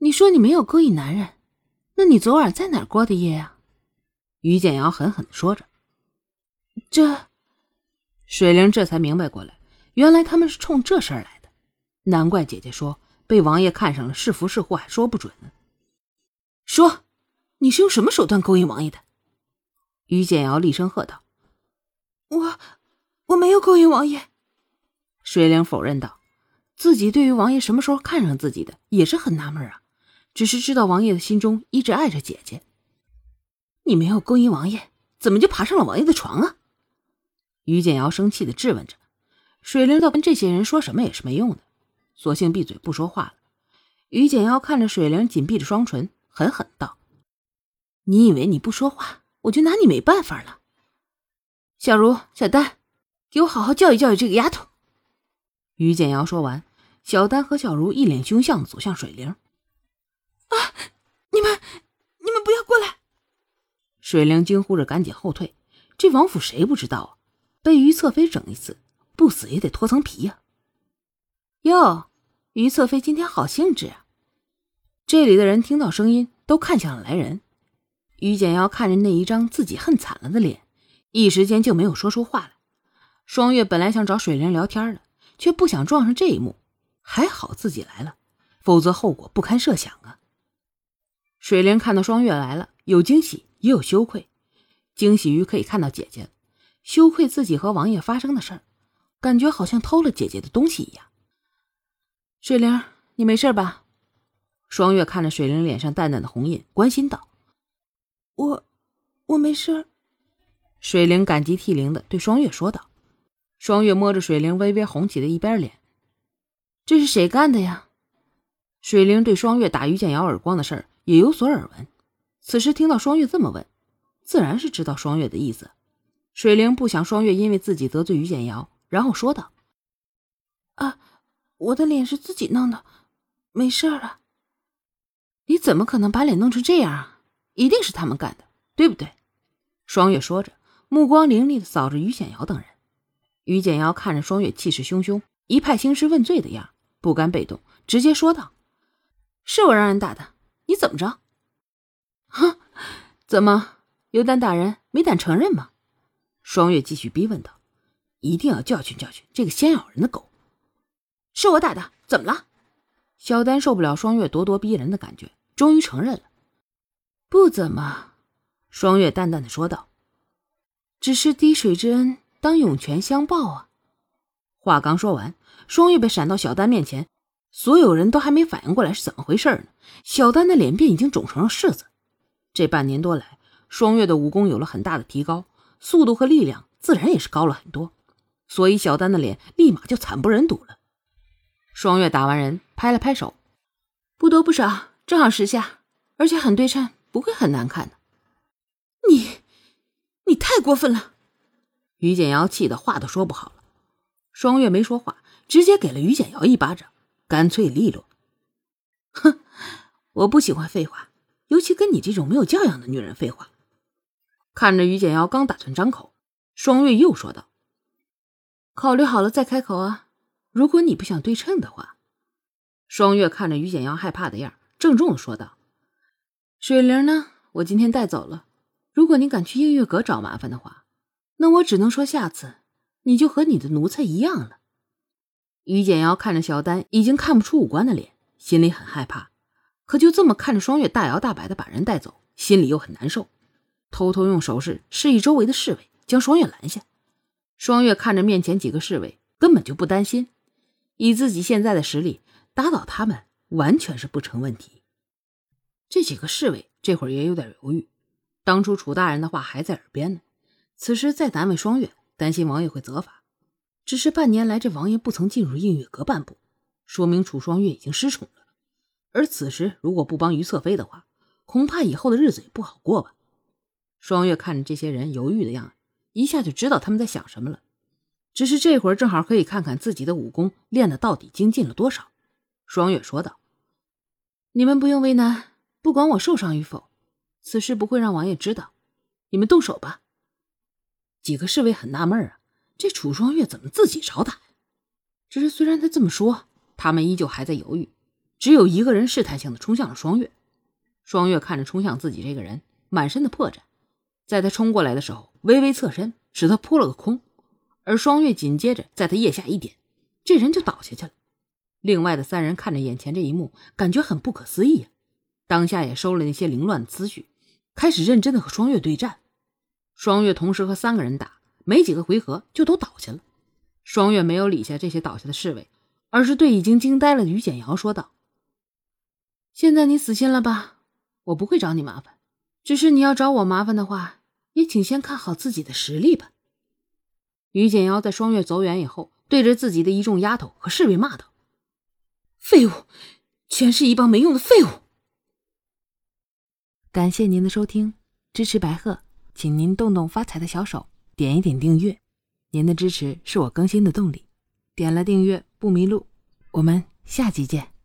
你说你没有勾引男人，那你昨晚在哪儿过的夜啊？于简瑶狠狠的说着。这，水灵这才明白过来，原来他们是冲这事儿来的。难怪姐姐说被王爷看上了，是福是祸还说不准呢。说，你是用什么手段勾引王爷的？于简瑶厉声喝道：“我，我没有勾引王爷。”水灵否认道：“自己对于王爷什么时候看上自己的，也是很纳闷啊。只是知道王爷的心中一直爱着姐姐。你没有勾引王爷，怎么就爬上了王爷的床啊？”于简瑶生气的质问着。水灵道：“跟这些人说什么也是没用的，索性闭嘴不说话了。”于简瑶看着水灵紧闭着双唇，狠狠道：“你以为你不说话，我就拿你没办法了？小茹、小丹，给我好好教育教育这个丫头。”于简瑶说完，小丹和小茹一脸凶相走向水灵。“啊，你们，你们不要过来！”水灵惊呼着赶紧后退。这王府谁不知道啊？被于侧妃整一次，不死也得脱层皮呀！哟，于侧妃今天好兴致啊！这里的人听到声音，都看向了来人。于简瑶看着那一张自己恨惨了的脸，一时间就没有说出话来。双月本来想找水灵聊天的，却不想撞上这一幕，还好自己来了，否则后果不堪设想啊！水灵看到双月来了，有惊喜也有羞愧，惊喜于可以看到姐姐。羞愧自己和王爷发生的事儿，感觉好像偷了姐姐的东西一样。水灵，你没事吧？双月看着水灵脸上淡淡的红印，关心道：“我，我没事。”水灵感激涕零的对双月说道。双月摸着水灵微微红起的一边脸：“这是谁干的呀？”水灵对双月打于建瑶耳光的事儿也有所耳闻，此时听到双月这么问，自然是知道双月的意思。水灵不想双月因为自己得罪于简瑶，然后说道：“啊，我的脸是自己弄的，没事了。你怎么可能把脸弄成这样啊？一定是他们干的，对不对？”双月说着，目光凌厉的扫着于简瑶等人。于简瑶看着双月气势汹汹，一派兴师问罪的样，不甘被动，直接说道：“是我让人打的，你怎么着？”“ 哼，怎么有胆打人，没胆承认吗？”双月继续逼问道：“一定要教训教训这个先咬人的狗！”是我打的，怎么了？小丹受不了双月咄咄逼人的感觉，终于承认了：“不怎么。”双月淡淡的说道：“只是滴水之恩，当涌泉相报啊。”话刚说完，双月被闪到小丹面前，所有人都还没反应过来是怎么回事呢，小丹的脸便已经肿成了柿子。这半年多来，双月的武功有了很大的提高。速度和力量自然也是高了很多，所以小丹的脸立马就惨不忍睹了。双月打完人，拍了拍手，不多不少，正好十下，而且很对称，不会很难看的。你，你太过分了！于简瑶气得话都说不好了。双月没说话，直接给了于简瑶一巴掌，干脆利落。哼，我不喜欢废话，尤其跟你这种没有教养的女人废话。看着于简瑶刚打算张口，双月又说道：“考虑好了再开口啊，如果你不想对称的话。”双月看着于简瑶害怕的样，郑重的说道：“水灵呢？我今天带走了。如果你敢去映月阁找麻烦的话，那我只能说下次你就和你的奴才一样了。”于简瑶看着小丹已经看不出五官的脸，心里很害怕，可就这么看着双月大摇大摆的把人带走，心里又很难受。偷偷用手势示意周围的侍卫将双月拦下。双月看着面前几个侍卫，根本就不担心，以自己现在的实力打倒他们完全是不成问题。这几个侍卫这会儿也有点犹豫，当初楚大人的话还在耳边呢，此时再难为双月，担心王爷会责罚。只是半年来这王爷不曾进入映月阁半步，说明楚双月已经失宠了。而此时如果不帮于侧妃的话，恐怕以后的日子也不好过吧。双月看着这些人犹豫的样子，一下就知道他们在想什么了。只是这会儿正好可以看看自己的武功练的到底精进了多少。双月说道：“你们不用为难，不管我受伤与否，此事不会让王爷知道。你们动手吧。”几个侍卫很纳闷啊，这楚双月怎么自己找打？只是虽然他这么说，他们依旧还在犹豫。只有一个人试探性的冲向了双月。双月看着冲向自己这个人，满身的破绽，在他冲过来的时候，微微侧身，使他扑了个空。而双月紧接着在他腋下一点，这人就倒下去了。另外的三人看着眼前这一幕，感觉很不可思议啊！当下也收了那些凌乱的思绪，开始认真的和双月对战。双月同时和三个人打，没几个回合就都倒下了。双月没有理下这些倒下的侍卫，而是对已经惊呆了的于简瑶说道：“现在你死心了吧？”我不会找你麻烦，只是你要找我麻烦的话，也请先看好自己的实力吧。于简瑶在双月走远以后，对着自己的一众丫头和侍卫骂道：“废物，全是一帮没用的废物！”感谢您的收听，支持白鹤，请您动动发财的小手，点一点订阅，您的支持是我更新的动力。点了订阅不迷路，我们下集见。